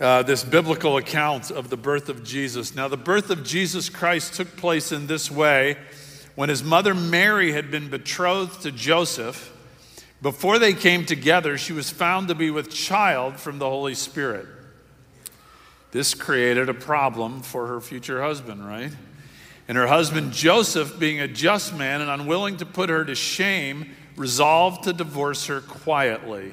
uh, this biblical account of the birth of Jesus. Now, the birth of Jesus Christ took place in this way when his mother Mary had been betrothed to Joseph. Before they came together, she was found to be with child from the Holy Spirit. This created a problem for her future husband, right? And her husband Joseph, being a just man and unwilling to put her to shame, resolved to divorce her quietly.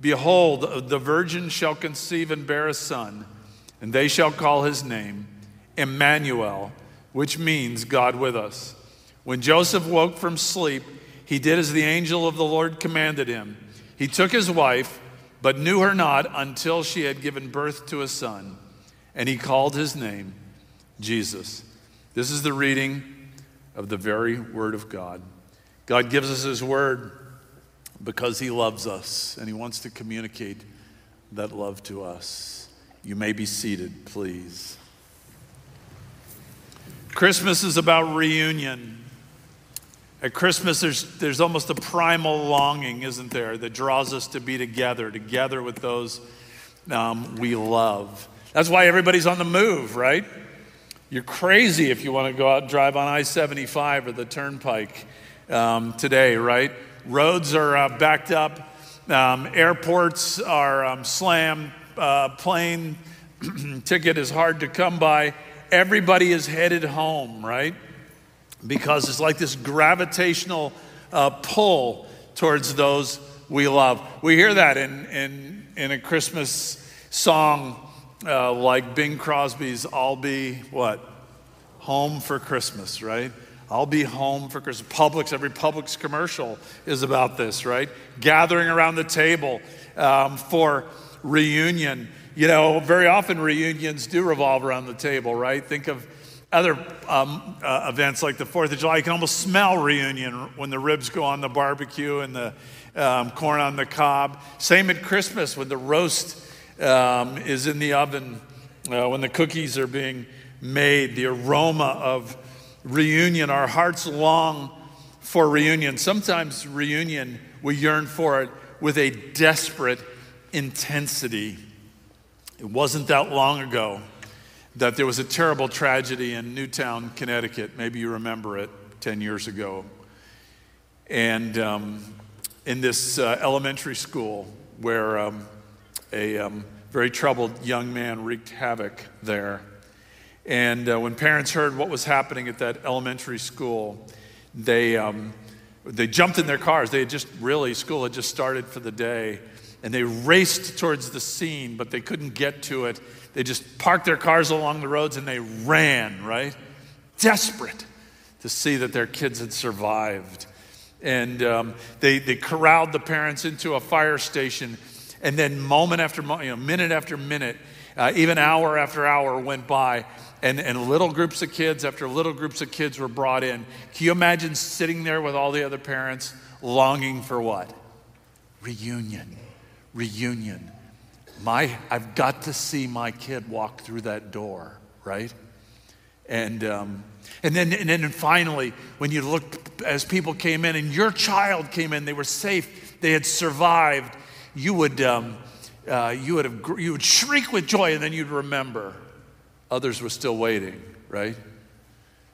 Behold, the virgin shall conceive and bear a son, and they shall call his name Emmanuel, which means God with us. When Joseph woke from sleep, he did as the angel of the Lord commanded him. He took his wife, but knew her not until she had given birth to a son, and he called his name Jesus. This is the reading of the very word of God. God gives us his word because he loves us and he wants to communicate that love to us. You may be seated, please. Christmas is about reunion. At Christmas, there's, there's almost a primal longing, isn't there, that draws us to be together, together with those um, we love. That's why everybody's on the move, right? You're crazy if you want to go out and drive on I 75 or the turnpike um, today, right? Roads are uh, backed up, um, airports are um, slammed, uh, plane ticket is hard to come by. Everybody is headed home, right? because it's like this gravitational uh, pull towards those we love. We hear that in, in, in a Christmas song uh, like Bing Crosby's I'll Be What? Home for Christmas, right? I'll be home for Christmas. Publix, every Publix commercial is about this, right? Gathering around the table um, for reunion. You know, very often reunions do revolve around the table, right? Think of other um, uh, events like the Fourth of July, you can almost smell reunion when the ribs go on the barbecue and the um, corn on the cob. Same at Christmas when the roast um, is in the oven, uh, when the cookies are being made, the aroma of reunion. Our hearts long for reunion. Sometimes reunion, we yearn for it with a desperate intensity. It wasn't that long ago that there was a terrible tragedy in Newtown, Connecticut. Maybe you remember it 10 years ago. And um, in this uh, elementary school where um, a um, very troubled young man wreaked havoc there. And uh, when parents heard what was happening at that elementary school, they, um, they jumped in their cars. They had just really, school had just started for the day. And they raced towards the scene, but they couldn't get to it they just parked their cars along the roads and they ran, right? Desperate to see that their kids had survived. And um, they, they corralled the parents into a fire station. And then, moment after moment, you know, minute after minute, uh, even hour after hour went by, and, and little groups of kids after little groups of kids were brought in. Can you imagine sitting there with all the other parents longing for what? Reunion. Reunion my, I've got to see my kid walk through that door, right? And, um, and, then, and then finally, when you looked as people came in and your child came in, they were safe, they had survived, you would, um, uh, you would, have, you would shriek with joy and then you'd remember others were still waiting, right?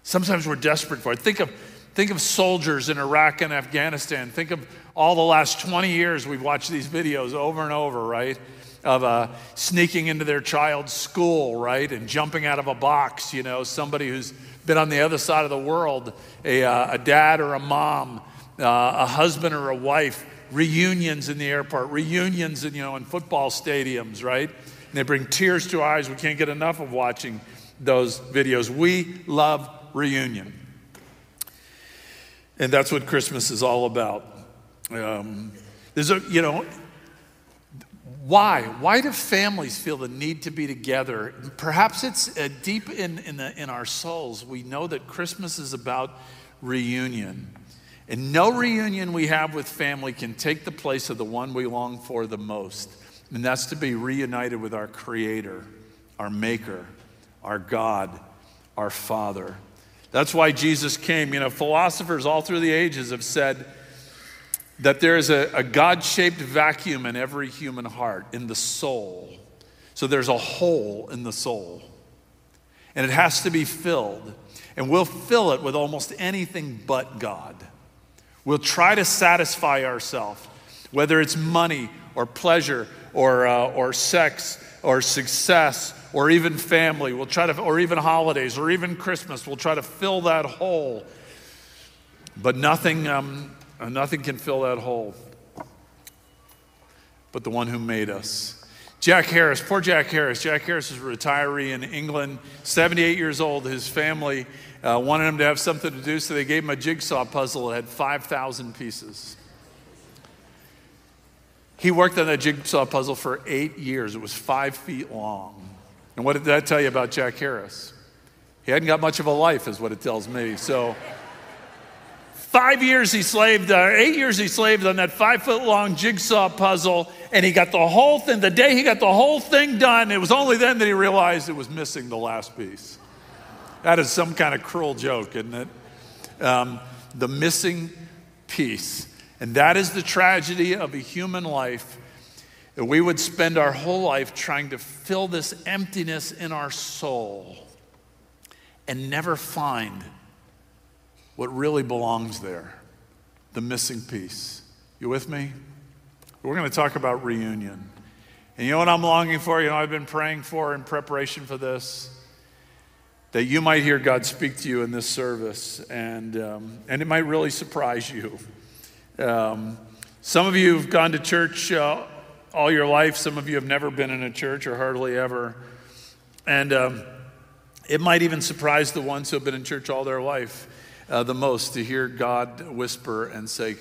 Sometimes we're desperate for it. Think of, think of soldiers in Iraq and Afghanistan. Think of all the last 20 years we've watched these videos over and over, right? of uh, sneaking into their child's school, right, and jumping out of a box. You know, somebody who's been on the other side of the world, a, uh, a dad or a mom, uh, a husband or a wife, reunions in the airport, reunions in, you know, in football stadiums, right? They bring tears to our eyes. We can't get enough of watching those videos. We love reunion. And that's what Christmas is all about. Um, there's a, you know, why? Why do families feel the need to be together? Perhaps it's uh, deep in, in, the, in our souls. We know that Christmas is about reunion. And no reunion we have with family can take the place of the one we long for the most. And that's to be reunited with our Creator, our Maker, our God, our Father. That's why Jesus came. You know, philosophers all through the ages have said, that there is a, a God shaped vacuum in every human heart, in the soul. So there's a hole in the soul. And it has to be filled. And we'll fill it with almost anything but God. We'll try to satisfy ourselves, whether it's money or pleasure or, uh, or sex or success or even family. We'll try to, or even holidays or even Christmas. We'll try to fill that hole. But nothing, um, nothing can fill that hole but the one who made us. Jack Harris, poor Jack Harris. Jack Harris is a retiree in England, 78 years old. His family uh, wanted him to have something to do, so they gave him a jigsaw puzzle that had 5,000 pieces. He worked on that jigsaw puzzle for eight years. It was five feet long. And what did that tell you about Jack Harris? He hadn't got much of a life, is what it tells me. So Five years he slaved, uh, eight years he slaved on that five foot long jigsaw puzzle, and he got the whole thing. The day he got the whole thing done, it was only then that he realized it was missing the last piece. That is some kind of cruel joke, isn't it? Um, the missing piece. And that is the tragedy of a human life. That we would spend our whole life trying to fill this emptiness in our soul and never find what really belongs there the missing piece. You with me? We're going to talk about reunion. And you know what I'm longing for? You know, I've been praying for in preparation for this that you might hear God speak to you in this service, and, um, and it might really surprise you. Um, some of you have gone to church uh, all your life, some of you have never been in a church or hardly ever. And um, it might even surprise the ones who have been in church all their life uh, the most to hear God whisper and say,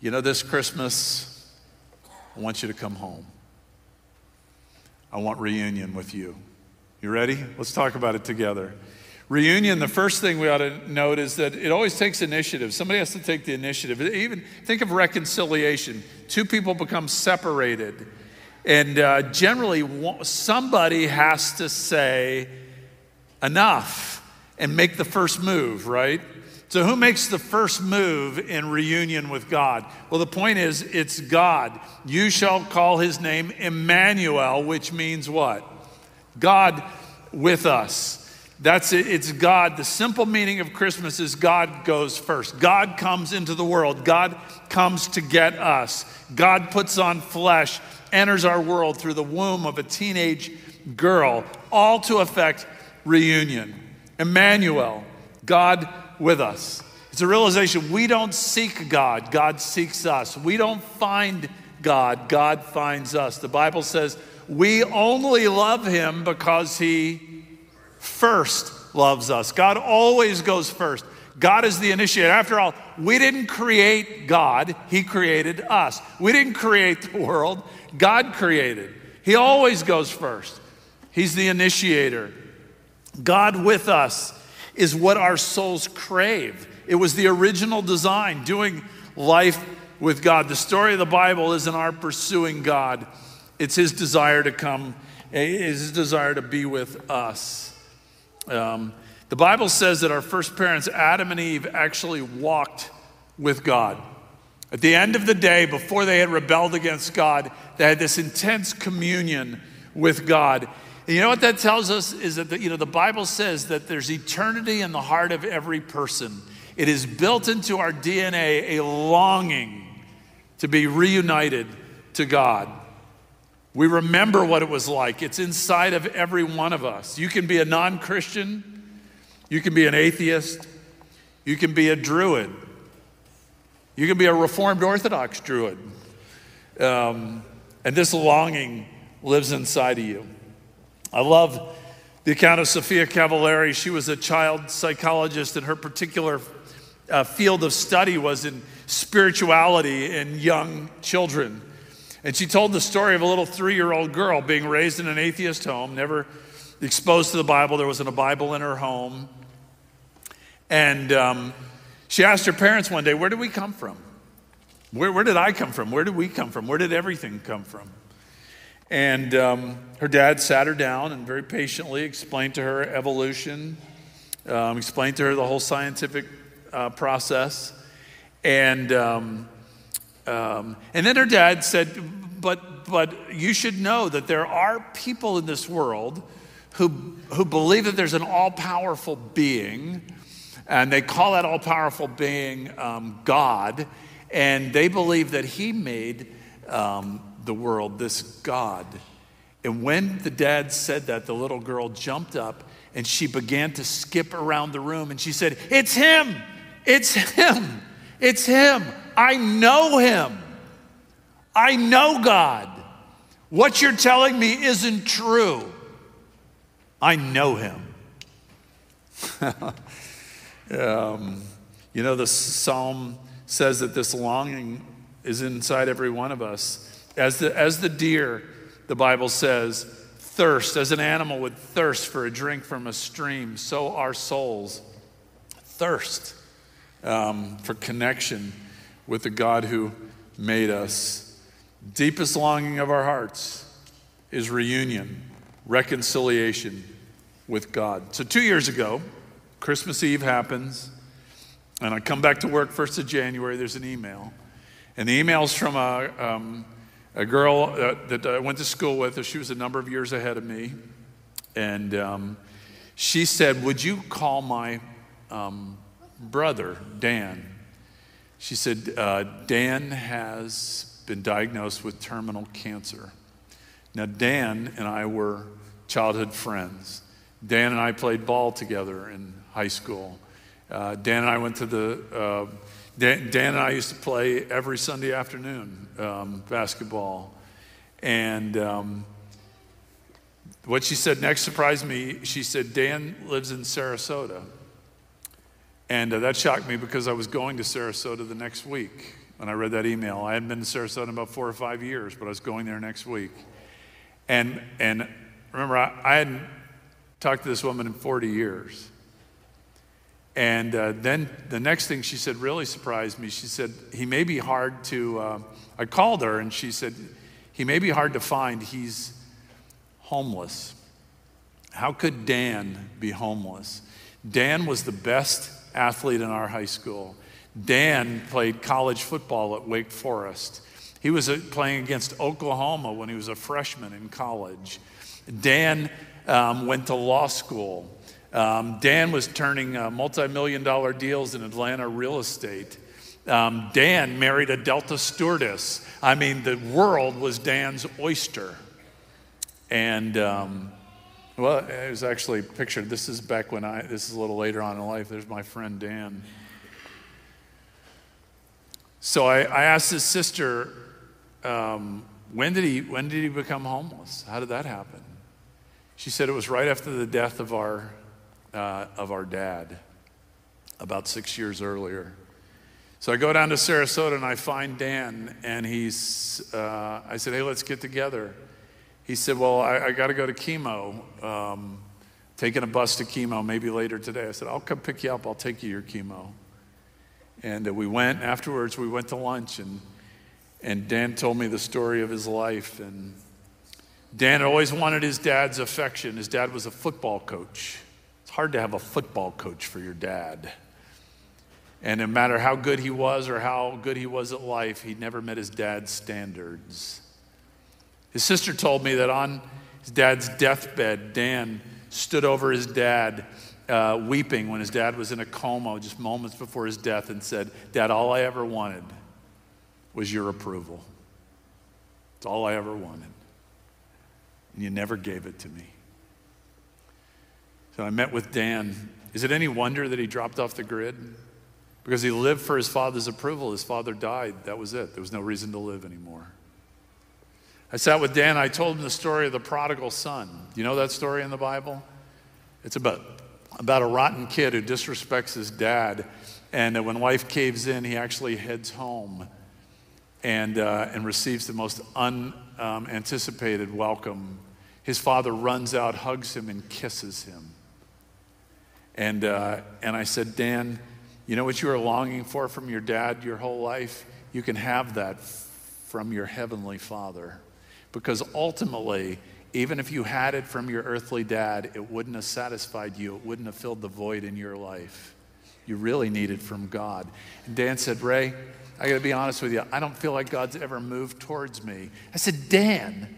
You know, this Christmas, I want you to come home. I want reunion with you. You ready? Let's talk about it together. Reunion, the first thing we ought to note is that it always takes initiative. Somebody has to take the initiative. Even think of reconciliation. Two people become separated. And uh, generally, somebody has to say, enough and make the first move, right? So, who makes the first move in reunion with God? Well, the point is, it's God. You shall call his name Emmanuel, which means what? God with us. That's it. It's God. The simple meaning of Christmas is God goes first. God comes into the world. God comes to get us. God puts on flesh, enters our world through the womb of a teenage girl, all to effect reunion. Emmanuel, God with us. It's a realization we don't seek God, God seeks us. We don't find God, God finds us. The Bible says we only love Him because He first loves us. God always goes first. God is the initiator. After all, we didn't create God, He created us. We didn't create the world, God created. He always goes first. He's the initiator. God with us is what our souls crave. It was the original design, doing life with God. The story of the Bible isn't our pursuing God, it's His desire to come, eh, His desire to be with us. Um, the Bible says that our first parents, Adam and Eve, actually walked with God. At the end of the day, before they had rebelled against God, they had this intense communion with God. And you know what that tells us is that the, you know the Bible says that there's eternity in the heart of every person. It is built into our DNA a longing to be reunited to God. We remember what it was like. It's inside of every one of us. You can be a non Christian, you can be an atheist, you can be a druid, you can be a Reformed Orthodox druid. Um, and this longing lives inside of you. I love the account of Sofia Cavalletti. She was a child psychologist, and her particular uh, field of study was in spirituality in young children. And she told the story of a little three year old girl being raised in an atheist home, never exposed to the Bible. There wasn't a Bible in her home. And um, she asked her parents one day, Where did we come from? Where, where did I come from? Where did we come from? Where did everything come from? And um, her dad sat her down and very patiently explained to her evolution, um, explained to her the whole scientific uh, process. And, um, and then her dad said, but, but you should know that there are people in this world who, who believe that there's an all powerful being, and they call that all powerful being um, God, and they believe that He made um, the world, this God. And when the dad said that, the little girl jumped up and she began to skip around the room and she said, It's Him! It's Him! It's Him! I know Him! I know God! What you're telling me isn't true. I know Him. um, you know, the psalm says that this longing is inside every one of us. As the, as the deer, the Bible says, thirst, as an animal would thirst for a drink from a stream, so our souls thirst um, for connection with the God who made us. Deepest longing of our hearts is reunion, reconciliation with God. So, two years ago, Christmas Eve happens, and I come back to work 1st of January. There's an email, and the email's from a, um, a girl uh, that I went to school with. She was a number of years ahead of me. And um, she said, Would you call my um, brother, Dan? She said, uh, Dan has been diagnosed with terminal cancer. Now, Dan and I were childhood friends. Dan and I played ball together in high school. Uh, Dan and I went to the uh, Dan, Dan, and I used to play every Sunday afternoon um, basketball. And um, what she said next surprised me. She said, Dan lives in Sarasota. And uh, that shocked me because I was going to Sarasota the next week when I read that email. I hadn't been to Sarasota in about four or five years, but I was going there next week. And, and remember, I, I hadn't talked to this woman in 40 years. And uh, then the next thing she said really surprised me. She said, He may be hard to, uh, I called her and she said, He may be hard to find. He's homeless. How could Dan be homeless? Dan was the best athlete in our high school. Dan played college football at Wake Forest. He was uh, playing against Oklahoma when he was a freshman in college. Dan um, went to law school. Um, Dan was turning uh, multi million dollar deals in Atlanta real estate. Um, Dan married a Delta stewardess. I mean, the world was Dan's oyster. And, um, well, it was actually pictured. This is back when I, this is a little later on in life. There's my friend Dan. So I, I asked his sister, um, when, did he, when did he become homeless? How did that happen? She said it was right after the death of our uh, of our dad about six years earlier. So I go down to Sarasota and I find Dan, and he's, uh, I said, hey, let's get together. He said, well, I, I got to go to chemo, um, taking a bus to chemo maybe later today. I said, I'll come pick you up, I'll take you your chemo. And uh, we went, afterwards, we went to lunch, and, and Dan told me the story of his life. And Dan always wanted his dad's affection. His dad was a football coach It's hard to have a football coach for your dad. And no matter how good he was or how good he was at life, he never met his dad's standards. His sister told me that on his dad's deathbed, Dan stood over his dad, uh, weeping when his dad was in a coma just moments before his death, and said, Dad, all I ever wanted was your approval. It's all I ever wanted. and you never gave it to me. So I met with Dan. Is it any wonder that he dropped off the grid? Because he lived for his father's approval. His father died. That was it. There was no reason to live anymore. I sat with Dan. I told him the story of the prodigal son. Do You know that story in the Bible? It's about, about a rotten kid who disrespects his dad. And when life caves in, he actually heads home and, uh, and receives the most unanticipated um, welcome. His father runs out, hugs him, and kisses him. And, uh, and I said, Dan, you know what you are longing for from your dad your whole life? You can have that from your heavenly father. Because ultimately, even if you had it from your earthly dad, it wouldn't have satisfied you, it wouldn't have filled the void in your life. You really need it from God. And Dan said, Ray, I got to be honest with you, I don't feel like God's ever moved towards me. I said, Dan,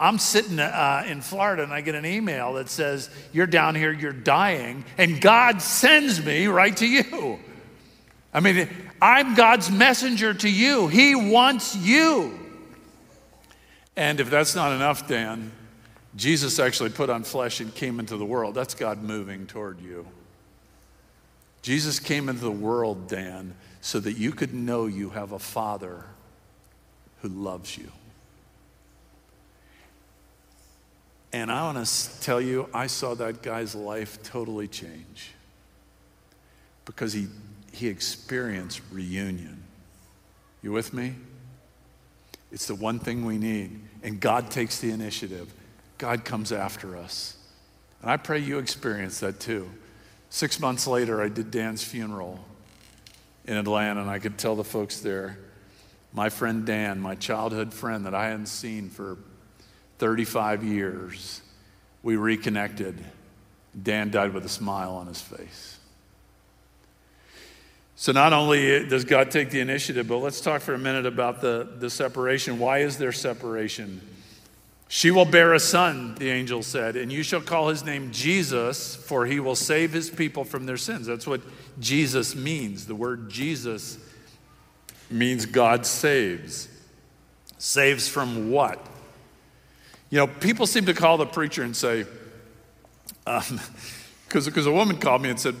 I'm sitting uh, in Florida and I get an email that says, You're down here, you're dying, and God sends me right to you. I mean, I'm God's messenger to you. He wants you. And if that's not enough, Dan, Jesus actually put on flesh and came into the world. That's God moving toward you. Jesus came into the world, Dan, so that you could know you have a Father who loves you. And I want to tell you, I saw that guy's life totally change because he, he experienced reunion. You with me? It's the one thing we need. And God takes the initiative, God comes after us. And I pray you experience that too. Six months later, I did Dan's funeral in Atlanta, and I could tell the folks there, my friend Dan, my childhood friend that I hadn't seen for 35 years, we reconnected. Dan died with a smile on his face. So, not only does God take the initiative, but let's talk for a minute about the, the separation. Why is there separation? She will bear a son, the angel said, and you shall call his name Jesus, for he will save his people from their sins. That's what Jesus means. The word Jesus means God saves. Saves from what? You know, people seem to call the preacher and say, because um, a woman called me and said,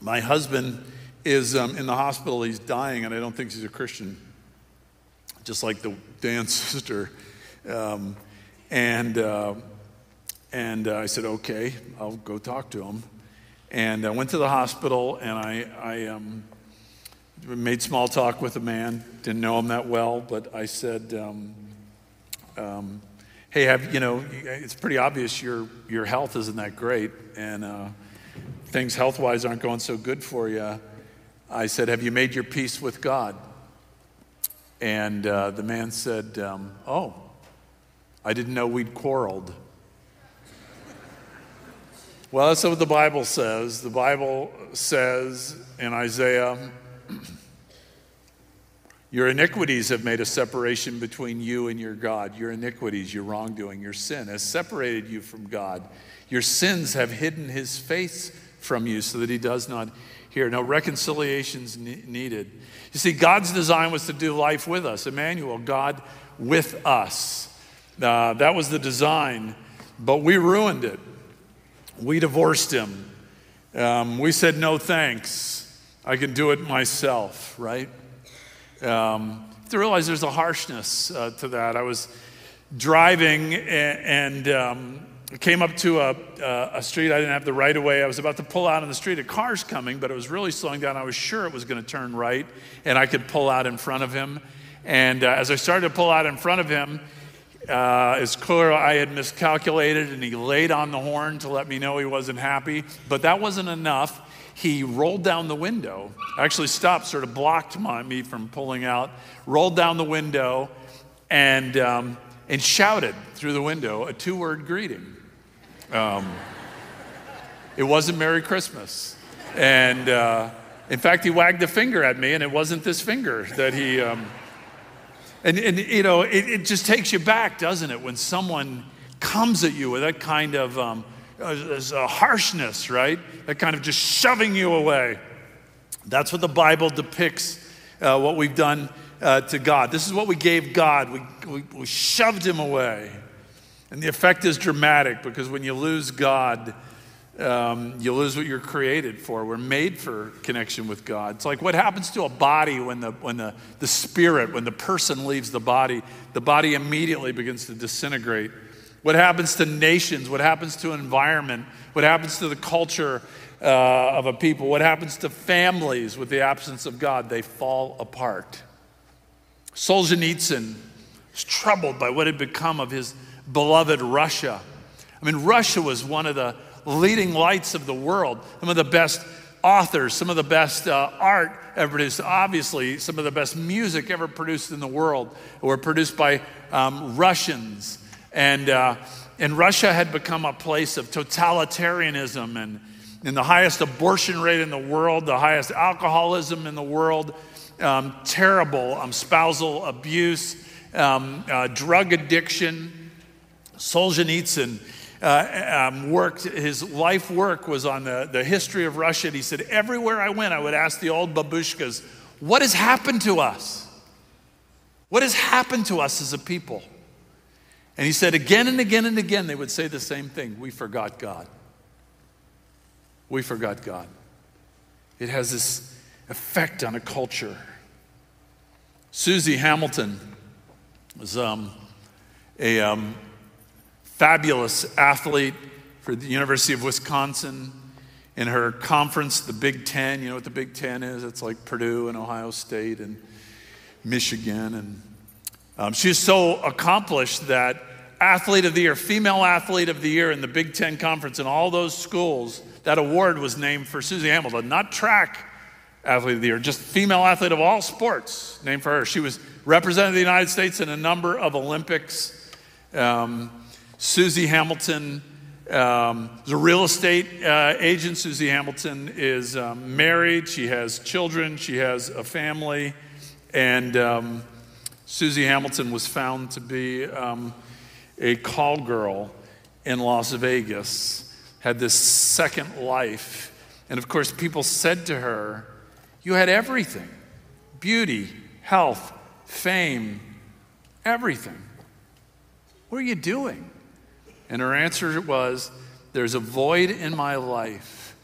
My husband is um, in the hospital, he's dying, and I don't think he's a Christian, just like the Dan's sister. Um, and uh, and uh, I said, Okay, I'll go talk to him. And I went to the hospital and I, I um, made small talk with the man. Didn't know him that well, but I said, um, um, hey, have, you know, it's pretty obvious your, your health isn't that great, and uh, things health wise aren't going so good for you. I said, Have you made your peace with God? And uh, the man said, um, Oh, I didn't know we'd quarreled. well, that's what the Bible says. The Bible says in Isaiah, your iniquities have made a separation between you and your God. Your iniquities, your wrongdoing, your sin has separated you from God. Your sins have hidden his face from you so that he does not hear. No reconciliations ne- needed. You see, God's design was to do life with us. Emmanuel, God with us. Uh, that was the design, but we ruined it. We divorced him. Um, we said, no thanks. I can do it myself, right? Um, to realize there's a harshness uh, to that. I was driving and, and um, came up to a, a, street. I didn't have the right of way. I was about to pull out on the street. A car's coming, but it was really slowing down. I was sure it was going to turn right, and I could pull out in front of him. And uh, as I started to pull out in front of him, uh, it's clear I had miscalculated, and he laid on the horn to let me know he wasn't happy. But that wasn't enough he rolled down the window, actually stopped, sort of blocked my, me from pulling out, rolled down the window, and, um, and shouted through the window a two word greeting. Um, it wasn't Merry Christmas. And uh, in fact, he wagged a finger at me, and it wasn't this finger that he. Um, and, and, you know, it, it, just takes you back, doesn't it, when someone comes at you with that kind of um, a harshness, right? That kind of just shoving you away. That's what the Bible depicts uh, what we've done uh, to God. This is what we gave God. We, we, we shoved him away. And the effect is dramatic because when you lose God, um, you lose what you're created for. We're made for connection with God. It's like what happens to a body when the, when the, the spirit, when the person leaves the body, the body immediately begins to disintegrate. What happens to nations? What happens to an environment? What happens to the culture uh, of a people? What happens to families with the absence of God? They fall apart. Solzhenitsyn was troubled by what had become of his beloved Russia. I mean, Russia was one of the leading lights of the world, some of the best authors, some of the best uh, art ever produced, obviously, some of the best music ever produced in the world were produced by um, Russians. And, uh, and Russia had become a place of totalitarianism and, and the highest abortion rate in the world, the highest alcoholism in the world, um, terrible um, spousal abuse, um, uh, drug addiction. Solzhenitsyn uh, um, worked, his life work was on the, the history of Russia. And he said, Everywhere I went, I would ask the old babushkas, What has happened to us? What has happened to us as a people? And he said, Again and again and again, they would say the same thing We forgot God. We forgot God. It has this effect on a culture. Suzy Hamilton was um, a um, fabulous athlete for the University of Wisconsin. In her conference, the Big Ten, you know what the Big Ten is? It's like Purdue and Ohio State and Michigan. And um, she's so accomplished that athlete of the year, female athlete of the year in the Big Ten Conference in all those schools, that award was named for Suzy Hamilton, not track athlete of the year, just female athlete of all sports, named for her. She was represented the United States in a number of Olympics. Um, Suzy Hamilton um, is a real estate uh, agent. Suzy Hamilton is um, married. She has children. She has a family. And um, Susie Hamilton was found to be um, a call girl in Las Vegas, had this second life. And of course, people said to her, You had everything beauty, health, fame, everything. What are you doing? And her answer was, There's a void in my life,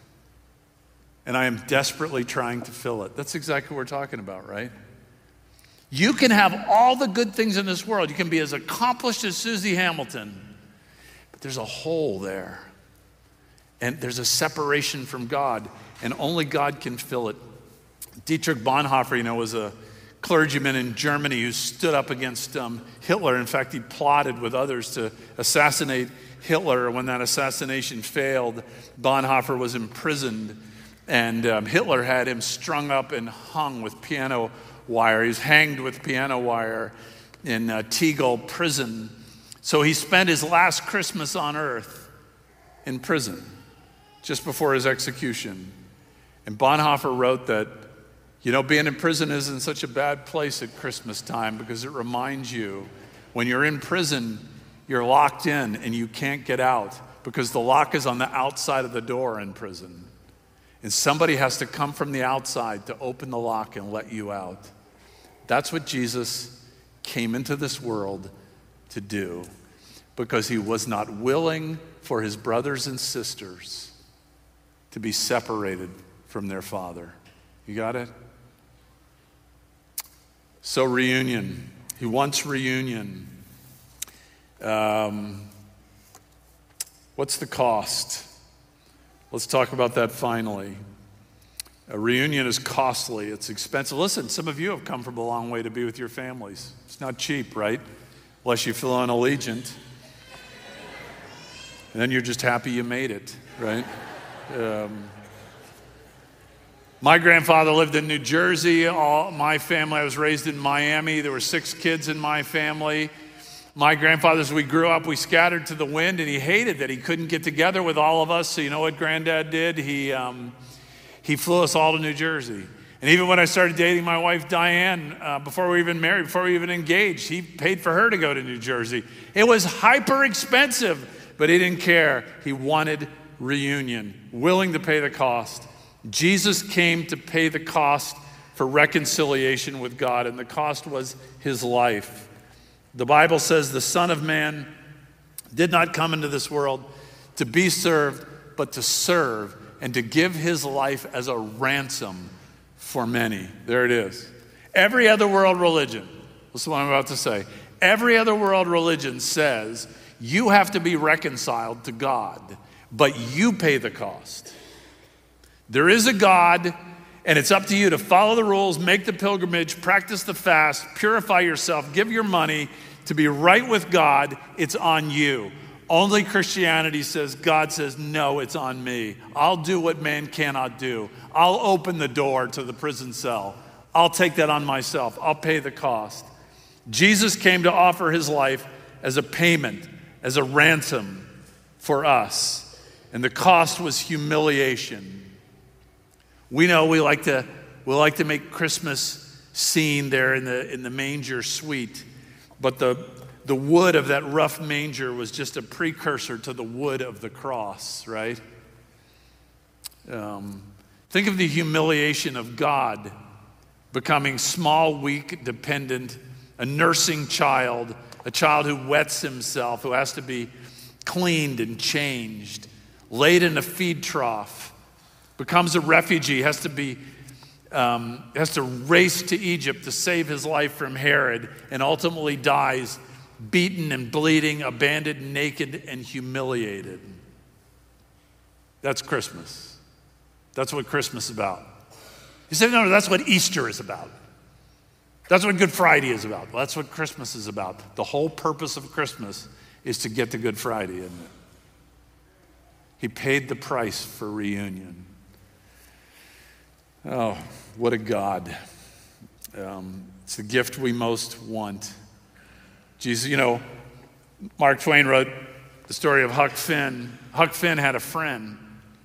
and I am desperately trying to fill it. That's exactly what we're talking about, right? You can have all the good things in this world. You can be as accomplished as Suzy Hamilton, but there's a hole there. And there's a separation from God, and only God can fill it. Dietrich Bonhoeffer, you know, was a clergyman in Germany who stood up against um, Hitler. In fact, he plotted with others to assassinate Hitler. When that assassination failed, Bonhoeffer was imprisoned, and um, Hitler had him strung up and hung with piano wire. He was hanged with piano wire in uh, Tegel prison. So he spent his last Christmas on earth in prison just before his execution. And Bonhoeffer wrote that, you know, being in prison isn't such a bad place at Christmas time because it reminds you when you're in prison, you're locked in and you can't get out because the lock is on the outside of the door in prison. And somebody has to come from the outside to open the lock and let you out. That's what Jesus came into this world to do because he was not willing for his brothers and sisters to be separated from their father. You got it? So, reunion. He wants reunion. Um, what's the cost? Let's talk about that finally. A reunion is costly, it's expensive. Listen, some of you have come from a long way to be with your families. It's not cheap, right? Unless you feel on Allegiant. And then you're just happy you made it, right? Um, my grandfather lived in New Jersey. All my family, I was raised in Miami. There were six kids in my family. My grandfather, as we grew up, we scattered to the wind, and he hated that he couldn't get together with all of us. So, you know what granddad did? He, um, he flew us all to New Jersey. And even when I started dating my wife, Diane, uh, before we even married, before we even engaged, he paid for her to go to New Jersey. It was hyper expensive, but he didn't care. He wanted reunion, willing to pay the cost. Jesus came to pay the cost for reconciliation with God, and the cost was his life. The Bible says the Son of Man did not come into this world to be served, but to serve and to give his life as a ransom for many. There it is. Every other world religion, listen what I'm about to say. Every other world religion says you have to be reconciled to God, but you pay the cost. There is a God, and it's up to you to follow the rules, make the pilgrimage, practice the fast, purify yourself, give your money to be right with God. It's on you. Only Christianity says, God says, no, it's on me. I'll do what man cannot do. I'll open the door to the prison cell. I'll take that on myself. I'll pay the cost. Jesus came to offer his life as a payment, as a ransom for us. And the cost was humiliation. We know we like to, we like to make Christmas scene there in the, in the manger sweet, but the, the wood of that rough manger was just a precursor to the wood of the cross, right? Um, think of the humiliation of God becoming small, weak, dependent, a nursing child, a child who wets himself, who has to be cleaned and changed, laid in a feed trough, becomes a refugee, has to be um, has to race to Egypt to save his life from Herod, and ultimately dies beaten and bleeding, abandoned, naked, and humiliated. That's Christmas. That's what Christmas is about. You say, no, no, that's what Easter is about. That's what Good Friday is about. Well, that's what Christmas is about. The whole purpose of Christmas is to get to Good Friday, isn't it? He paid the price for reunion. Oh, what a God. Um, it's the gift we most want. Jesus, you know, Mark Twain wrote the story of Huck Finn. Huck Finn had a friend,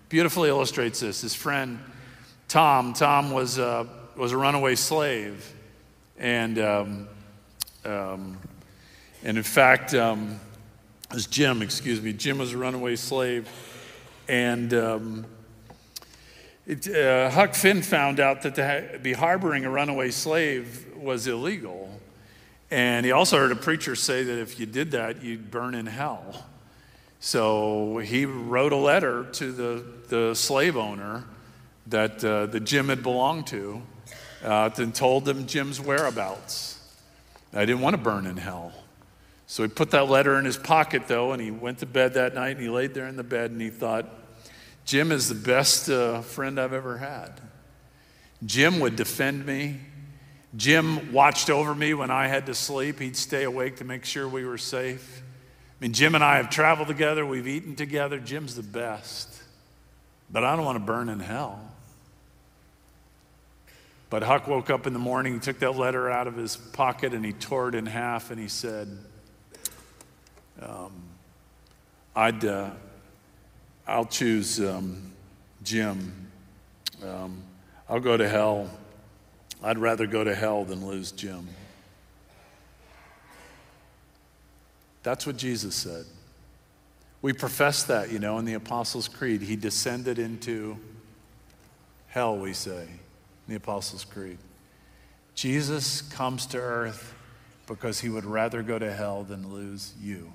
beautifully illustrates this. His friend, Tom, Tom was, uh, was a runaway slave. And, um, um, and in fact, um, it was Jim, excuse me. Jim was a runaway slave. And um, it, uh, Huck Finn found out that to be harboring a runaway slave was illegal. And he also heard a preacher say that if you did that, you'd burn in hell. So he wrote a letter to the, the slave owner that, uh, that Jim had belonged to uh, and told them Jim's whereabouts. I didn't want to burn in hell. So he put that letter in his pocket, though, and he went to bed that night and he laid there in the bed and he thought, Jim is the best uh, friend I've ever had. Jim would defend me. Jim watched over me when I had to sleep. He'd stay awake to make sure we were safe. I mean, Jim and I have traveled together, we've eaten together. Jim's the best. But I don't want to burn in hell. But Huck woke up in the morning, he took that letter out of his pocket and he tore it in half and he said, um, I'd, uh, I'll choose um, Jim. Um, I'll go to hell I'd rather go to hell than lose Jim. That's what Jesus said. We profess that, you know, in the Apostles' Creed. He descended into hell, we say, in the Apostles' Creed. Jesus comes to earth because he would rather go to hell than lose you.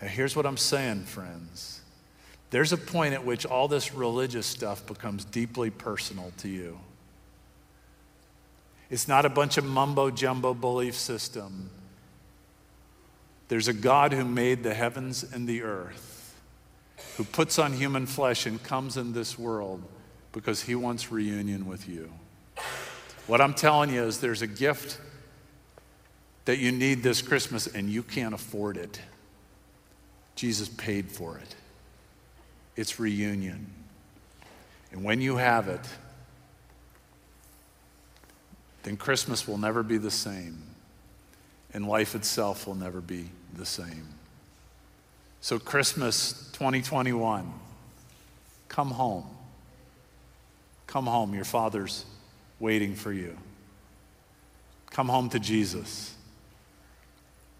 Now, here's what I'm saying, friends. There's a point at which all this religious stuff becomes deeply personal to you. It's not a bunch of mumbo jumbo belief system. There's a God who made the heavens and the earth, who puts on human flesh and comes in this world because he wants reunion with you. What I'm telling you is there's a gift that you need this Christmas and you can't afford it. Jesus paid for it. It's reunion. And when you have it, then Christmas will never be the same, and life itself will never be the same. So, Christmas 2021, come home. Come home. Your Father's waiting for you. Come home to Jesus.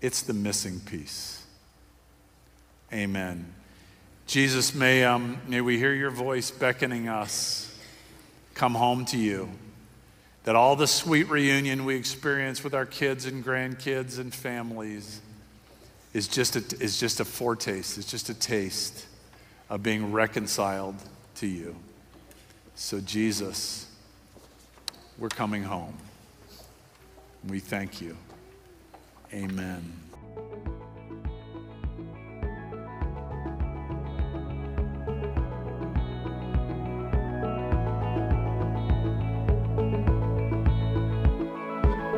It's the missing piece. Amen. Jesus, may, um, may we hear your voice beckoning us. Come home to you that all the sweet reunion we experience with our kids and grandkids and families is just a, is just a foretaste, it's just a taste of being reconciled to you. So, Jesus, we're coming home. We thank you. Amen.